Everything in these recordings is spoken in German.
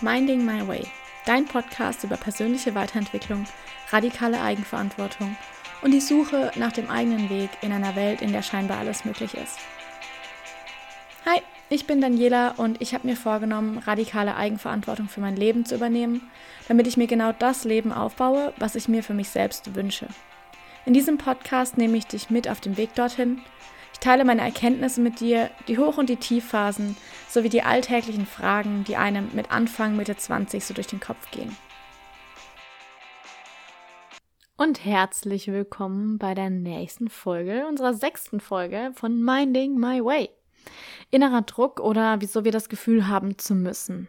Minding My Way, dein Podcast über persönliche Weiterentwicklung, radikale Eigenverantwortung und die Suche nach dem eigenen Weg in einer Welt, in der scheinbar alles möglich ist. Hi, ich bin Daniela und ich habe mir vorgenommen, radikale Eigenverantwortung für mein Leben zu übernehmen, damit ich mir genau das Leben aufbaue, was ich mir für mich selbst wünsche. In diesem Podcast nehme ich dich mit auf dem Weg dorthin. Ich teile meine Erkenntnisse mit dir, die Hoch- und die Tiefphasen, sowie die alltäglichen Fragen, die einem mit Anfang, Mitte 20 so durch den Kopf gehen. Und herzlich willkommen bei der nächsten Folge, unserer sechsten Folge von Minding My Way. Innerer Druck oder wieso wir das Gefühl haben zu müssen.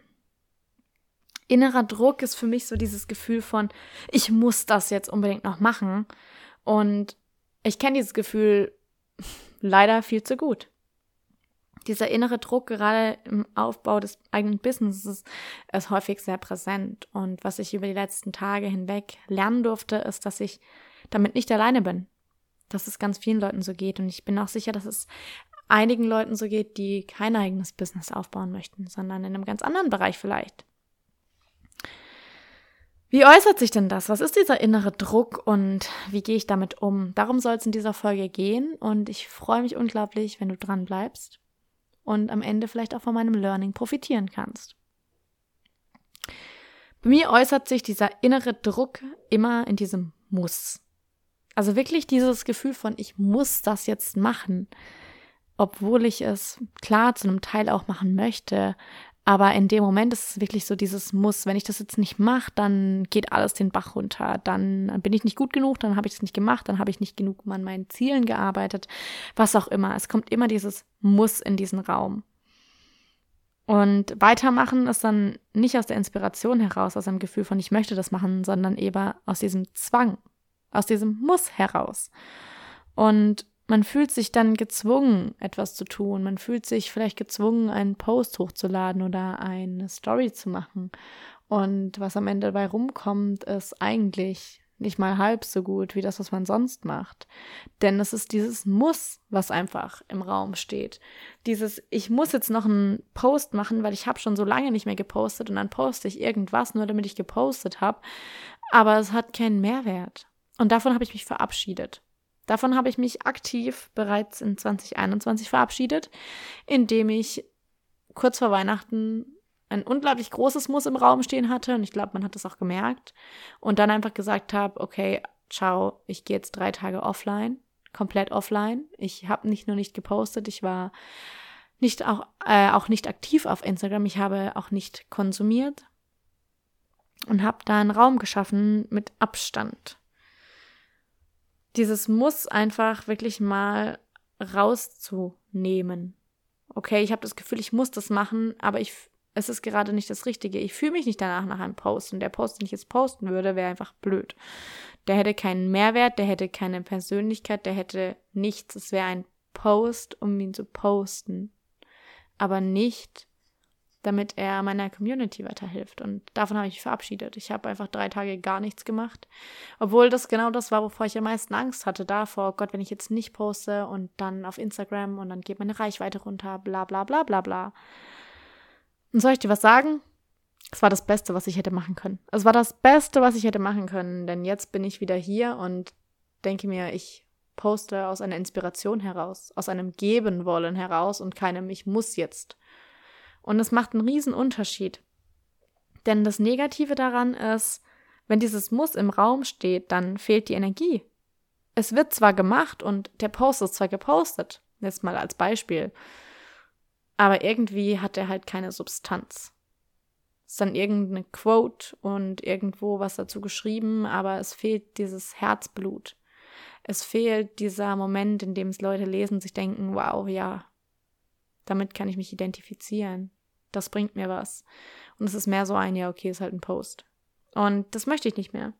Innerer Druck ist für mich so dieses Gefühl von, ich muss das jetzt unbedingt noch machen und ich kenne dieses Gefühl leider viel zu gut. Dieser innere Druck, gerade im Aufbau des eigenen Businesses, ist häufig sehr präsent. Und was ich über die letzten Tage hinweg lernen durfte, ist, dass ich damit nicht alleine bin. Dass es ganz vielen Leuten so geht. Und ich bin auch sicher, dass es einigen Leuten so geht, die kein eigenes Business aufbauen möchten, sondern in einem ganz anderen Bereich vielleicht. Wie äußert sich denn das? Was ist dieser innere Druck und wie gehe ich damit um? Darum soll es in dieser Folge gehen und ich freue mich unglaublich, wenn du dran bleibst und am Ende vielleicht auch von meinem Learning profitieren kannst. Bei mir äußert sich dieser innere Druck immer in diesem Muss. Also wirklich dieses Gefühl von, ich muss das jetzt machen, obwohl ich es klar zu einem Teil auch machen möchte, aber in dem Moment ist es wirklich so dieses Muss. Wenn ich das jetzt nicht mache, dann geht alles den Bach runter. Dann bin ich nicht gut genug, dann habe ich es nicht gemacht, dann habe ich nicht genug an meinen Zielen gearbeitet, was auch immer. Es kommt immer dieses Muss in diesen Raum. Und weitermachen ist dann nicht aus der Inspiration heraus, aus einem Gefühl von ich möchte das machen, sondern eben aus diesem Zwang, aus diesem Muss heraus. Und man fühlt sich dann gezwungen, etwas zu tun. Man fühlt sich vielleicht gezwungen, einen Post hochzuladen oder eine Story zu machen. Und was am Ende dabei rumkommt, ist eigentlich nicht mal halb so gut wie das, was man sonst macht. Denn es ist dieses Muss, was einfach im Raum steht. Dieses, ich muss jetzt noch einen Post machen, weil ich habe schon so lange nicht mehr gepostet und dann poste ich irgendwas, nur damit ich gepostet habe. Aber es hat keinen Mehrwert. Und davon habe ich mich verabschiedet. Davon habe ich mich aktiv bereits in 2021 verabschiedet, indem ich kurz vor Weihnachten ein unglaublich großes Muss im Raum stehen hatte. Und ich glaube, man hat das auch gemerkt. Und dann einfach gesagt habe, okay, ciao, ich gehe jetzt drei Tage offline, komplett offline. Ich habe nicht nur nicht gepostet, ich war nicht auch, äh, auch nicht aktiv auf Instagram, ich habe auch nicht konsumiert und habe da einen Raum geschaffen mit Abstand dieses Muss einfach wirklich mal rauszunehmen. Okay, ich habe das Gefühl, ich muss das machen, aber ich, es ist gerade nicht das Richtige. Ich fühle mich nicht danach nach einem Post. Und der Post, den ich jetzt posten würde, wäre einfach blöd. Der hätte keinen Mehrwert, der hätte keine Persönlichkeit, der hätte nichts. Es wäre ein Post, um ihn zu posten. Aber nicht, damit er meiner Community weiterhilft. Und davon habe ich mich verabschiedet. Ich habe einfach drei Tage gar nichts gemacht. Obwohl das genau das war, wovor ich am meisten Angst hatte. Davor, Gott, wenn ich jetzt nicht poste und dann auf Instagram und dann geht meine Reichweite runter, bla bla bla bla bla. Und soll ich dir was sagen? Es war das Beste, was ich hätte machen können. Es war das Beste, was ich hätte machen können, denn jetzt bin ich wieder hier und denke mir, ich poste aus einer Inspiration heraus, aus einem Geben wollen heraus und keinem Ich muss jetzt. Und es macht einen riesen Unterschied. Denn das Negative daran ist, wenn dieses Muss im Raum steht, dann fehlt die Energie. Es wird zwar gemacht und der Post ist zwar gepostet, jetzt mal als Beispiel, aber irgendwie hat er halt keine Substanz. Ist dann irgendeine Quote und irgendwo was dazu geschrieben, aber es fehlt dieses Herzblut. Es fehlt dieser Moment, in dem es Leute lesen, sich denken, wow, ja, damit kann ich mich identifizieren das bringt mir was. Und es ist mehr so ein, ja, okay, ist halt ein Post. Und das möchte ich nicht mehr.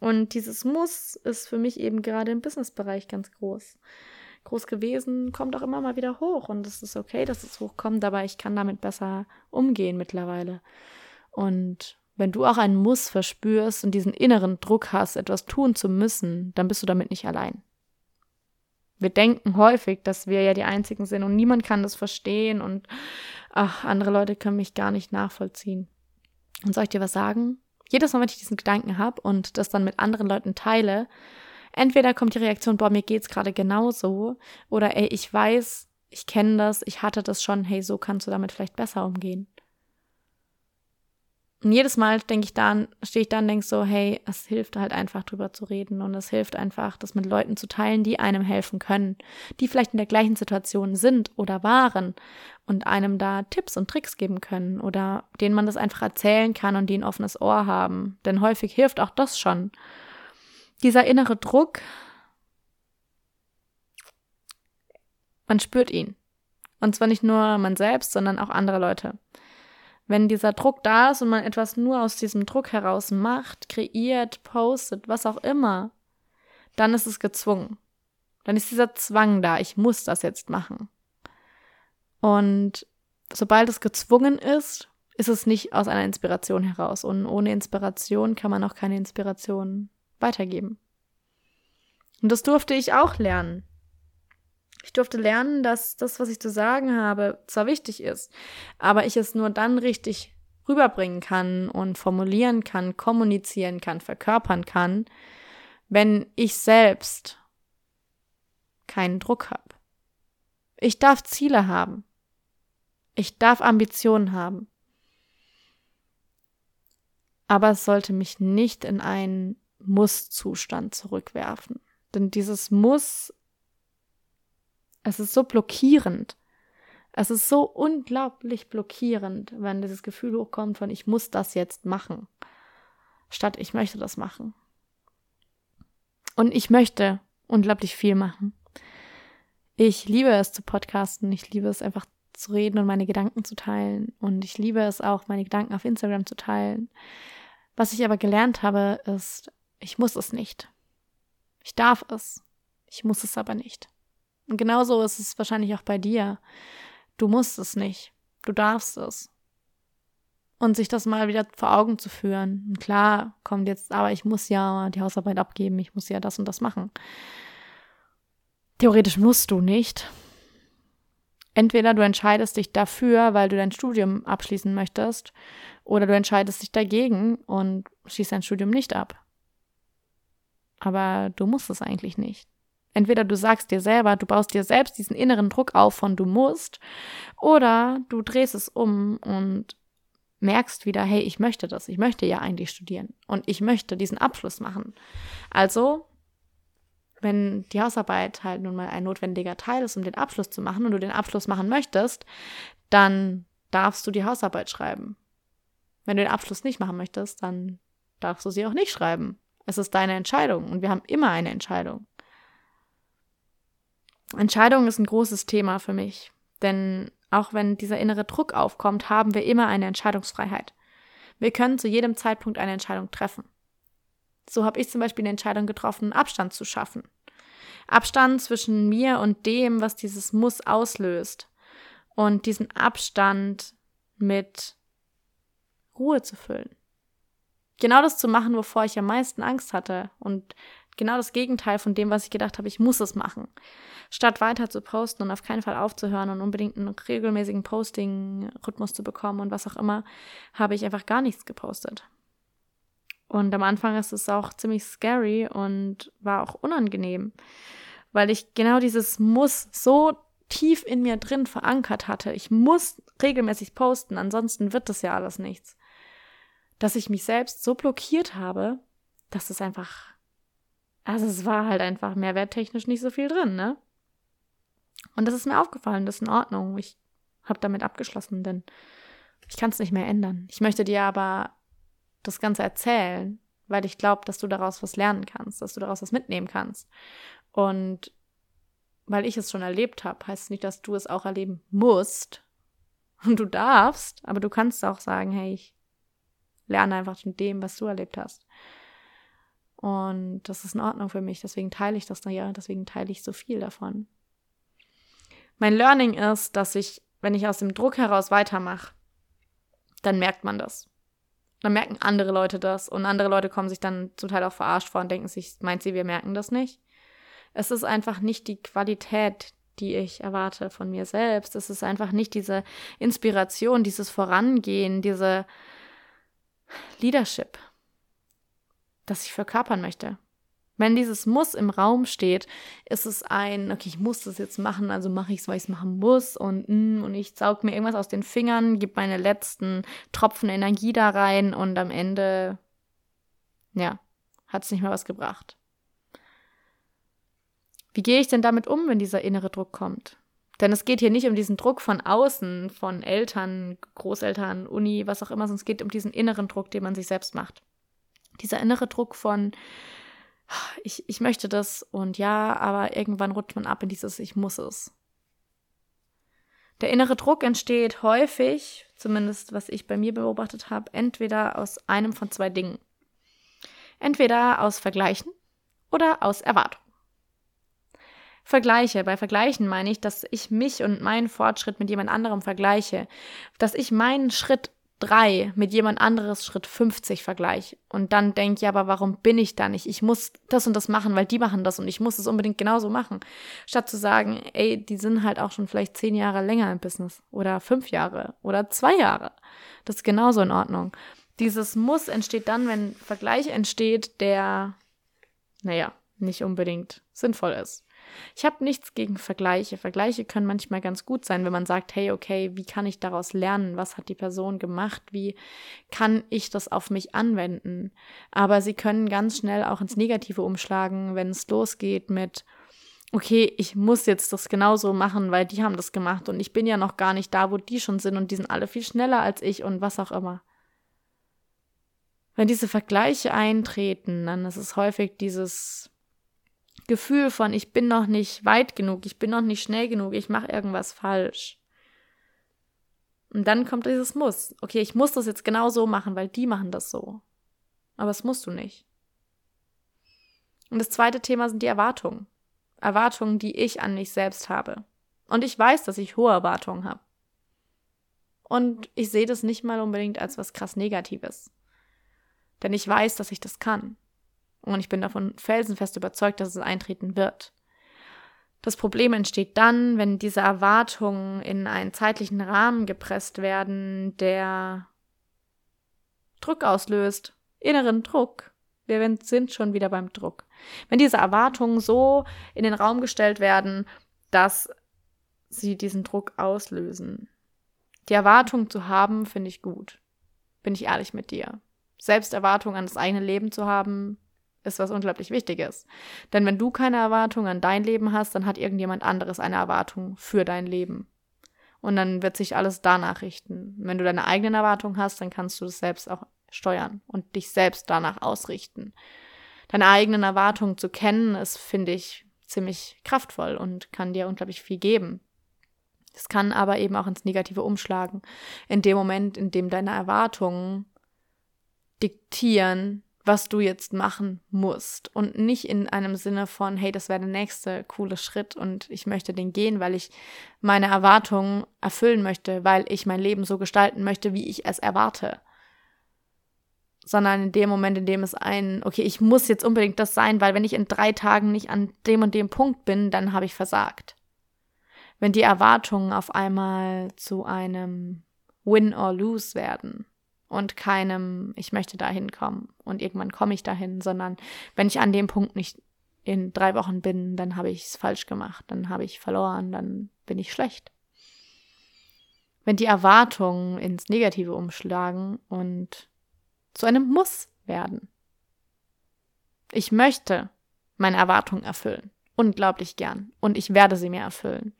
Und dieses Muss ist für mich eben gerade im Businessbereich ganz groß. Groß gewesen, kommt auch immer mal wieder hoch und es ist okay, dass es hochkommt, aber ich kann damit besser umgehen mittlerweile. Und wenn du auch einen Muss verspürst und diesen inneren Druck hast, etwas tun zu müssen, dann bist du damit nicht allein. Wir denken häufig, dass wir ja die Einzigen sind und niemand kann das verstehen und ach, andere Leute können mich gar nicht nachvollziehen. Und soll ich dir was sagen? Jedes Mal, wenn ich diesen Gedanken habe und das dann mit anderen Leuten teile, entweder kommt die Reaktion, boah, mir geht's gerade genauso, oder ey, ich weiß, ich kenne das, ich hatte das schon, hey, so kannst du damit vielleicht besser umgehen. Und jedes Mal denke ich dann, stehe ich da und denke so, hey, es hilft halt einfach drüber zu reden und es hilft einfach, das mit Leuten zu teilen, die einem helfen können, die vielleicht in der gleichen Situation sind oder waren und einem da Tipps und Tricks geben können oder denen man das einfach erzählen kann und die ein offenes Ohr haben. Denn häufig hilft auch das schon. Dieser innere Druck, man spürt ihn. Und zwar nicht nur man selbst, sondern auch andere Leute. Wenn dieser Druck da ist und man etwas nur aus diesem Druck heraus macht, kreiert, postet, was auch immer, dann ist es gezwungen. Dann ist dieser Zwang da, ich muss das jetzt machen. Und sobald es gezwungen ist, ist es nicht aus einer Inspiration heraus. Und ohne Inspiration kann man auch keine Inspiration weitergeben. Und das durfte ich auch lernen. Ich durfte lernen, dass das, was ich zu sagen habe, zwar wichtig ist, aber ich es nur dann richtig rüberbringen kann und formulieren kann, kommunizieren kann, verkörpern kann, wenn ich selbst keinen Druck habe. Ich darf Ziele haben. Ich darf Ambitionen haben. Aber es sollte mich nicht in einen Muss-Zustand zurückwerfen. Denn dieses Muss es ist so blockierend. Es ist so unglaublich blockierend, wenn dieses Gefühl hochkommt von ich muss das jetzt machen, statt ich möchte das machen. Und ich möchte unglaublich viel machen. Ich liebe es zu podcasten, ich liebe es einfach zu reden und meine Gedanken zu teilen und ich liebe es auch, meine Gedanken auf Instagram zu teilen. Was ich aber gelernt habe, ist, ich muss es nicht. Ich darf es. Ich muss es aber nicht. Und genauso ist es wahrscheinlich auch bei dir. Du musst es nicht. Du darfst es. Und sich das mal wieder vor Augen zu führen. Klar kommt jetzt, aber ich muss ja die Hausarbeit abgeben, ich muss ja das und das machen. Theoretisch musst du nicht. Entweder du entscheidest dich dafür, weil du dein Studium abschließen möchtest, oder du entscheidest dich dagegen und schließt dein Studium nicht ab. Aber du musst es eigentlich nicht. Entweder du sagst dir selber, du baust dir selbst diesen inneren Druck auf von du musst, oder du drehst es um und merkst wieder, hey, ich möchte das, ich möchte ja eigentlich studieren und ich möchte diesen Abschluss machen. Also, wenn die Hausarbeit halt nun mal ein notwendiger Teil ist, um den Abschluss zu machen und du den Abschluss machen möchtest, dann darfst du die Hausarbeit schreiben. Wenn du den Abschluss nicht machen möchtest, dann darfst du sie auch nicht schreiben. Es ist deine Entscheidung und wir haben immer eine Entscheidung. Entscheidung ist ein großes Thema für mich, denn auch wenn dieser innere Druck aufkommt, haben wir immer eine Entscheidungsfreiheit. Wir können zu jedem Zeitpunkt eine Entscheidung treffen. So habe ich zum Beispiel eine Entscheidung getroffen, Abstand zu schaffen. Abstand zwischen mir und dem, was dieses Muss auslöst. Und diesen Abstand mit Ruhe zu füllen. Genau das zu machen, wovor ich am meisten Angst hatte und genau das Gegenteil von dem, was ich gedacht habe, ich muss es machen. Statt weiter zu posten und auf keinen Fall aufzuhören und unbedingt einen regelmäßigen Posting-Rhythmus zu bekommen und was auch immer, habe ich einfach gar nichts gepostet. Und am Anfang ist es auch ziemlich scary und war auch unangenehm, weil ich genau dieses Muss so tief in mir drin verankert hatte. Ich muss regelmäßig posten, ansonsten wird das ja alles nichts. Dass ich mich selbst so blockiert habe, dass es einfach also es war halt einfach mehrwerttechnisch nicht so viel drin, ne? Und das ist mir aufgefallen, das ist in Ordnung. Ich habe damit abgeschlossen, denn ich kann es nicht mehr ändern. Ich möchte dir aber das Ganze erzählen, weil ich glaube, dass du daraus was lernen kannst, dass du daraus was mitnehmen kannst. Und weil ich es schon erlebt habe, heißt es nicht, dass du es auch erleben musst. Und du darfst, aber du kannst auch sagen, hey, ich lerne einfach von dem, was du erlebt hast. Und das ist in Ordnung für mich, deswegen teile ich das ja, deswegen teile ich so viel davon. Mein Learning ist, dass ich, wenn ich aus dem Druck heraus weitermache, dann merkt man das. Dann merken andere Leute das und andere Leute kommen sich dann zum Teil auch verarscht vor und denken sich, meint sie, wir merken das nicht? Es ist einfach nicht die Qualität, die ich erwarte von mir selbst. Es ist einfach nicht diese Inspiration, dieses Vorangehen, diese Leadership, das ich verkörpern möchte. Wenn dieses Muss im Raum steht, ist es ein, okay, ich muss das jetzt machen, also mache ich es, weil ich es machen muss und, mm, und ich saug mir irgendwas aus den Fingern, gebe meine letzten Tropfen Energie da rein und am Ende, ja, hat es nicht mehr was gebracht. Wie gehe ich denn damit um, wenn dieser innere Druck kommt? Denn es geht hier nicht um diesen Druck von außen, von Eltern, Großeltern, Uni, was auch immer, sondern es geht um diesen inneren Druck, den man sich selbst macht. Dieser innere Druck von, ich, ich möchte das und ja, aber irgendwann rutscht man ab in dieses Ich muss es. Der innere Druck entsteht häufig, zumindest was ich bei mir beobachtet habe, entweder aus einem von zwei Dingen. Entweder aus Vergleichen oder aus Erwartung. Vergleiche. Bei Vergleichen meine ich, dass ich mich und meinen Fortschritt mit jemand anderem vergleiche. Dass ich meinen Schritt 3 mit jemand anderes Schritt 50 vergleiche und dann denke, ja, aber warum bin ich da nicht? Ich muss das und das machen, weil die machen das und ich muss es unbedingt genauso machen. Statt zu sagen, ey, die sind halt auch schon vielleicht zehn Jahre länger im Business oder fünf Jahre oder zwei Jahre. Das ist genauso in Ordnung. Dieses Muss entsteht dann, wenn Vergleich entsteht, der, naja, nicht unbedingt sinnvoll ist. Ich habe nichts gegen Vergleiche. Vergleiche können manchmal ganz gut sein, wenn man sagt, hey, okay, wie kann ich daraus lernen? Was hat die Person gemacht? Wie kann ich das auf mich anwenden? Aber sie können ganz schnell auch ins Negative umschlagen, wenn es losgeht mit, okay, ich muss jetzt das genauso machen, weil die haben das gemacht und ich bin ja noch gar nicht da, wo die schon sind und die sind alle viel schneller als ich und was auch immer. Wenn diese Vergleiche eintreten, dann ist es häufig dieses Gefühl von, ich bin noch nicht weit genug, ich bin noch nicht schnell genug, ich mache irgendwas falsch. Und dann kommt dieses Muss. Okay, ich muss das jetzt genau so machen, weil die machen das so. Aber das musst du nicht. Und das zweite Thema sind die Erwartungen. Erwartungen, die ich an mich selbst habe. Und ich weiß, dass ich hohe Erwartungen habe. Und ich sehe das nicht mal unbedingt als was krass Negatives. Denn ich weiß, dass ich das kann. Und ich bin davon felsenfest überzeugt, dass es eintreten wird. Das Problem entsteht dann, wenn diese Erwartungen in einen zeitlichen Rahmen gepresst werden, der Druck auslöst, inneren Druck. Wir sind schon wieder beim Druck. Wenn diese Erwartungen so in den Raum gestellt werden, dass sie diesen Druck auslösen. Die Erwartung zu haben, finde ich gut. Bin ich ehrlich mit dir. Selbsterwartung an das eigene Leben zu haben, ist was unglaublich Wichtiges. Denn wenn du keine Erwartung an dein Leben hast, dann hat irgendjemand anderes eine Erwartung für dein Leben. Und dann wird sich alles danach richten. Wenn du deine eigenen Erwartungen hast, dann kannst du das selbst auch steuern und dich selbst danach ausrichten. Deine eigenen Erwartungen zu kennen, ist, finde ich, ziemlich kraftvoll und kann dir unglaublich viel geben. Es kann aber eben auch ins Negative umschlagen. In dem Moment, in dem deine Erwartungen diktieren, was du jetzt machen musst und nicht in einem Sinne von, hey, das wäre der nächste coole Schritt und ich möchte den gehen, weil ich meine Erwartungen erfüllen möchte, weil ich mein Leben so gestalten möchte, wie ich es erwarte. Sondern in dem Moment, in dem es ein, okay, ich muss jetzt unbedingt das sein, weil wenn ich in drei Tagen nicht an dem und dem Punkt bin, dann habe ich versagt. Wenn die Erwartungen auf einmal zu einem Win or Lose werden und keinem, ich möchte da hinkommen und irgendwann komme ich dahin, sondern wenn ich an dem Punkt nicht in drei Wochen bin, dann habe ich es falsch gemacht, dann habe ich verloren, dann bin ich schlecht. Wenn die Erwartungen ins Negative umschlagen und zu einem Muss werden. Ich möchte meine Erwartungen erfüllen. Unglaublich gern. Und ich werde sie mir erfüllen.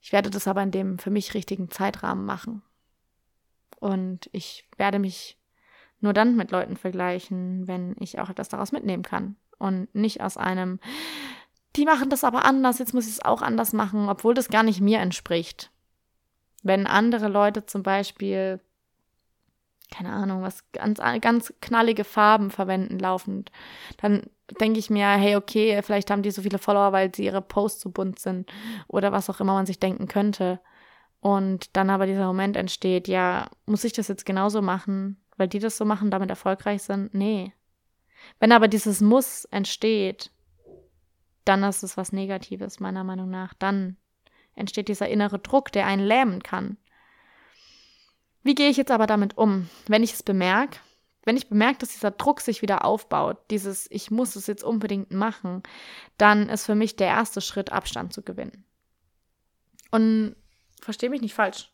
Ich werde das aber in dem für mich richtigen Zeitrahmen machen. Und ich werde mich nur dann mit Leuten vergleichen, wenn ich auch etwas daraus mitnehmen kann. Und nicht aus einem, die machen das aber anders, jetzt muss ich es auch anders machen, obwohl das gar nicht mir entspricht. Wenn andere Leute zum Beispiel, keine Ahnung, was ganz, ganz knallige Farben verwenden laufend, dann denke ich mir, hey, okay, vielleicht haben die so viele Follower, weil sie ihre Posts so bunt sind oder was auch immer man sich denken könnte. Und dann aber dieser Moment entsteht, ja, muss ich das jetzt genauso machen, weil die das so machen, damit erfolgreich sind? Nee. Wenn aber dieses Muss entsteht, dann ist es was Negatives, meiner Meinung nach. Dann entsteht dieser innere Druck, der einen lähmen kann. Wie gehe ich jetzt aber damit um, wenn ich es bemerke? Wenn ich bemerke, dass dieser Druck sich wieder aufbaut, dieses Ich muss es jetzt unbedingt machen, dann ist für mich der erste Schritt, Abstand zu gewinnen. Und verstehe mich nicht falsch.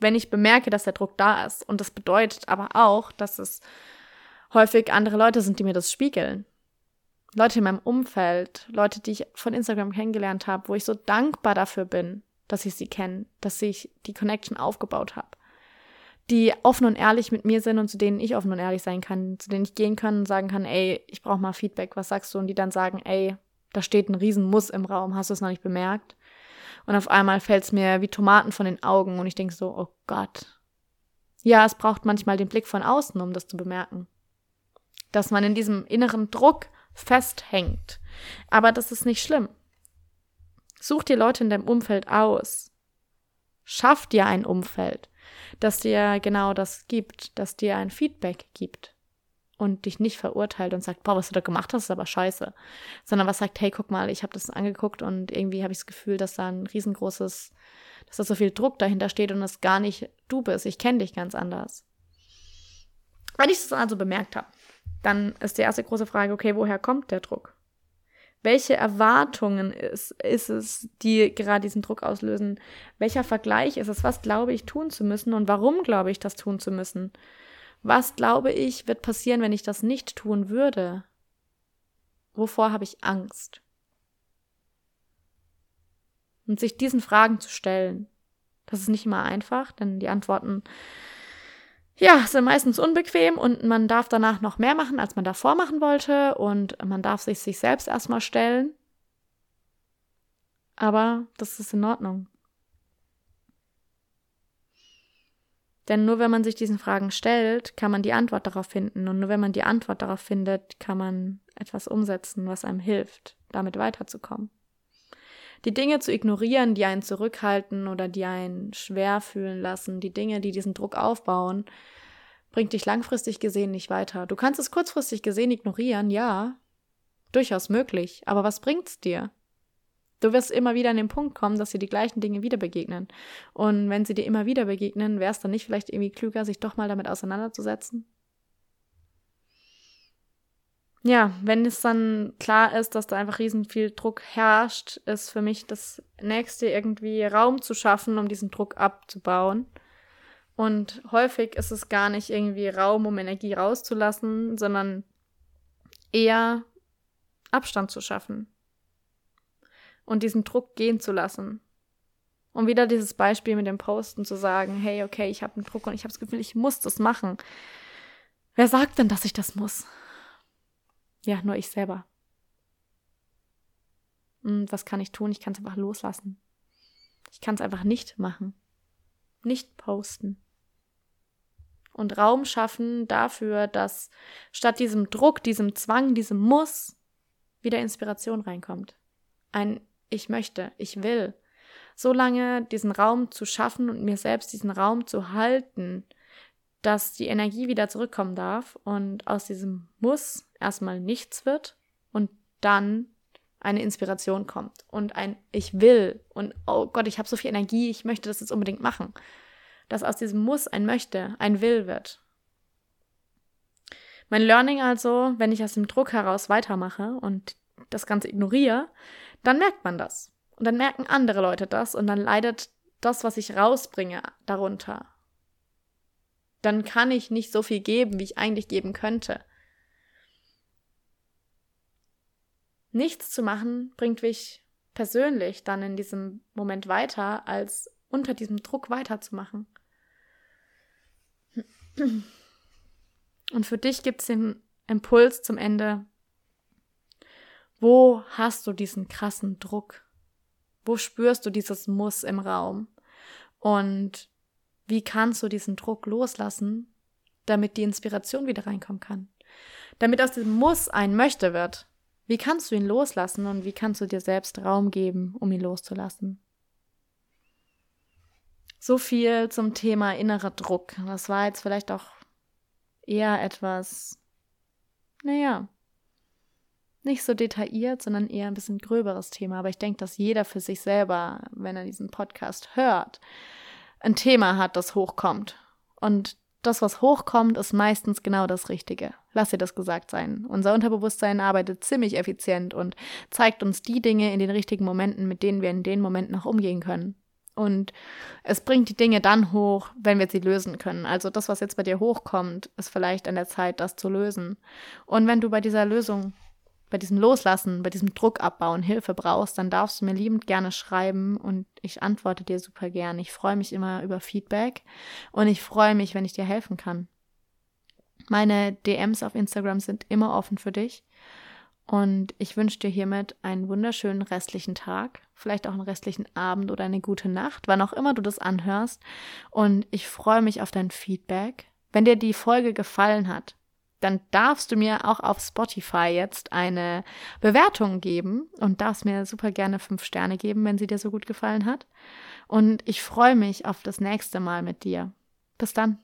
Wenn ich bemerke, dass der Druck da ist, und das bedeutet aber auch, dass es häufig andere Leute sind, die mir das spiegeln. Leute in meinem Umfeld, Leute, die ich von Instagram kennengelernt habe, wo ich so dankbar dafür bin, dass ich sie kenne, dass ich die Connection aufgebaut habe. Die offen und ehrlich mit mir sind und zu denen ich offen und ehrlich sein kann, zu denen ich gehen kann und sagen kann, ey, ich brauche mal Feedback, was sagst du? Und die dann sagen, ey, da steht ein Riesenmuss im Raum, hast du es noch nicht bemerkt? Und auf einmal fällt es mir wie Tomaten von den Augen und ich denke so, oh Gott. Ja, es braucht manchmal den Blick von außen, um das zu bemerken. Dass man in diesem inneren Druck festhängt. Aber das ist nicht schlimm. Such dir Leute in deinem Umfeld aus. Schaff dir ein Umfeld, das dir genau das gibt, das dir ein Feedback gibt und dich nicht verurteilt und sagt, boah, was du da gemacht hast, ist aber scheiße. Sondern was sagt, hey, guck mal, ich habe das angeguckt und irgendwie habe ich das Gefühl, dass da ein riesengroßes, dass da so viel Druck dahinter steht und es gar nicht du bist. Ich kenne dich ganz anders. Wenn ich das also bemerkt habe, dann ist die erste große Frage, okay, woher kommt der Druck? Welche Erwartungen ist, ist es, die gerade diesen Druck auslösen? Welcher Vergleich ist es? Was glaube ich tun zu müssen und warum glaube ich das tun zu müssen? Was glaube ich wird passieren, wenn ich das nicht tun würde? Wovor habe ich Angst? Und sich diesen Fragen zu stellen. Das ist nicht immer einfach, denn die Antworten ja, sind meistens unbequem und man darf danach noch mehr machen, als man davor machen wollte und man darf sich sich selbst erstmal stellen. Aber das ist in Ordnung. Denn nur wenn man sich diesen Fragen stellt, kann man die Antwort darauf finden. Und nur wenn man die Antwort darauf findet, kann man etwas umsetzen, was einem hilft, damit weiterzukommen. Die Dinge zu ignorieren, die einen zurückhalten oder die einen schwer fühlen lassen, die Dinge, die diesen Druck aufbauen, bringt dich langfristig gesehen nicht weiter. Du kannst es kurzfristig gesehen ignorieren, ja, durchaus möglich, aber was bringt's dir? Du wirst immer wieder an den Punkt kommen, dass dir die gleichen Dinge wieder begegnen. Und wenn sie dir immer wieder begegnen, wäre es dann nicht vielleicht irgendwie klüger, sich doch mal damit auseinanderzusetzen? ja, wenn es dann klar ist, dass da einfach riesen viel Druck herrscht, ist für mich das nächste irgendwie Raum zu schaffen, um diesen Druck abzubauen. Und häufig ist es gar nicht irgendwie Raum, um Energie rauszulassen, sondern eher Abstand zu schaffen und diesen Druck gehen zu lassen. Um wieder dieses Beispiel mit dem Posten zu sagen, hey, okay, ich habe einen Druck und ich habe das Gefühl, ich muss das machen. Wer sagt denn, dass ich das muss? Ja, nur ich selber. Und was kann ich tun? Ich kann es einfach loslassen. Ich kann es einfach nicht machen. Nicht posten. Und Raum schaffen dafür, dass statt diesem Druck, diesem Zwang, diesem Muss wieder Inspiration reinkommt. Ein Ich möchte, ich will. So lange diesen Raum zu schaffen und mir selbst diesen Raum zu halten, dass die Energie wieder zurückkommen darf und aus diesem Muss erstmal nichts wird und dann eine Inspiration kommt und ein Ich will und oh Gott, ich habe so viel Energie, ich möchte das jetzt unbedingt machen. Dass aus diesem Muss ein Möchte, ein Will wird. Mein Learning also, wenn ich aus dem Druck heraus weitermache und das Ganze ignoriere, dann merkt man das. Und dann merken andere Leute das und dann leidet das, was ich rausbringe, darunter dann kann ich nicht so viel geben, wie ich eigentlich geben könnte. Nichts zu machen bringt mich persönlich dann in diesem Moment weiter, als unter diesem Druck weiterzumachen. Und für dich gibt es den Impuls zum Ende. Wo hast du diesen krassen Druck? Wo spürst du dieses Muss im Raum? Und wie kannst du diesen Druck loslassen, damit die Inspiration wieder reinkommen kann? Damit aus dem Muss ein Möchte wird. Wie kannst du ihn loslassen und wie kannst du dir selbst Raum geben, um ihn loszulassen? So viel zum Thema innerer Druck. Das war jetzt vielleicht auch eher etwas, naja, nicht so detailliert, sondern eher ein bisschen gröberes Thema. Aber ich denke, dass jeder für sich selber, wenn er diesen Podcast hört, ein Thema hat, das hochkommt Und das, was hochkommt, ist meistens genau das Richtige. Lass dir das gesagt sein. Unser Unterbewusstsein arbeitet ziemlich effizient und zeigt uns die Dinge in den richtigen Momenten, mit denen wir in den Momenten auch umgehen können. Und es bringt die Dinge dann hoch, wenn wir sie lösen können. Also das, was jetzt bei dir hochkommt, ist vielleicht an der Zeit, das zu lösen. Und wenn du bei dieser Lösung, bei diesem Loslassen, bei diesem Druck abbauen Hilfe brauchst, dann darfst du mir liebend gerne schreiben und ich antworte dir super gern. Ich freue mich immer über Feedback und ich freue mich, wenn ich dir helfen kann. Meine DMs auf Instagram sind immer offen für dich. Und ich wünsche dir hiermit einen wunderschönen restlichen Tag, vielleicht auch einen restlichen Abend oder eine gute Nacht, wann auch immer du das anhörst. Und ich freue mich auf dein Feedback. Wenn dir die Folge gefallen hat, dann darfst du mir auch auf Spotify jetzt eine Bewertung geben und darfst mir super gerne fünf Sterne geben, wenn sie dir so gut gefallen hat. Und ich freue mich auf das nächste Mal mit dir. Bis dann.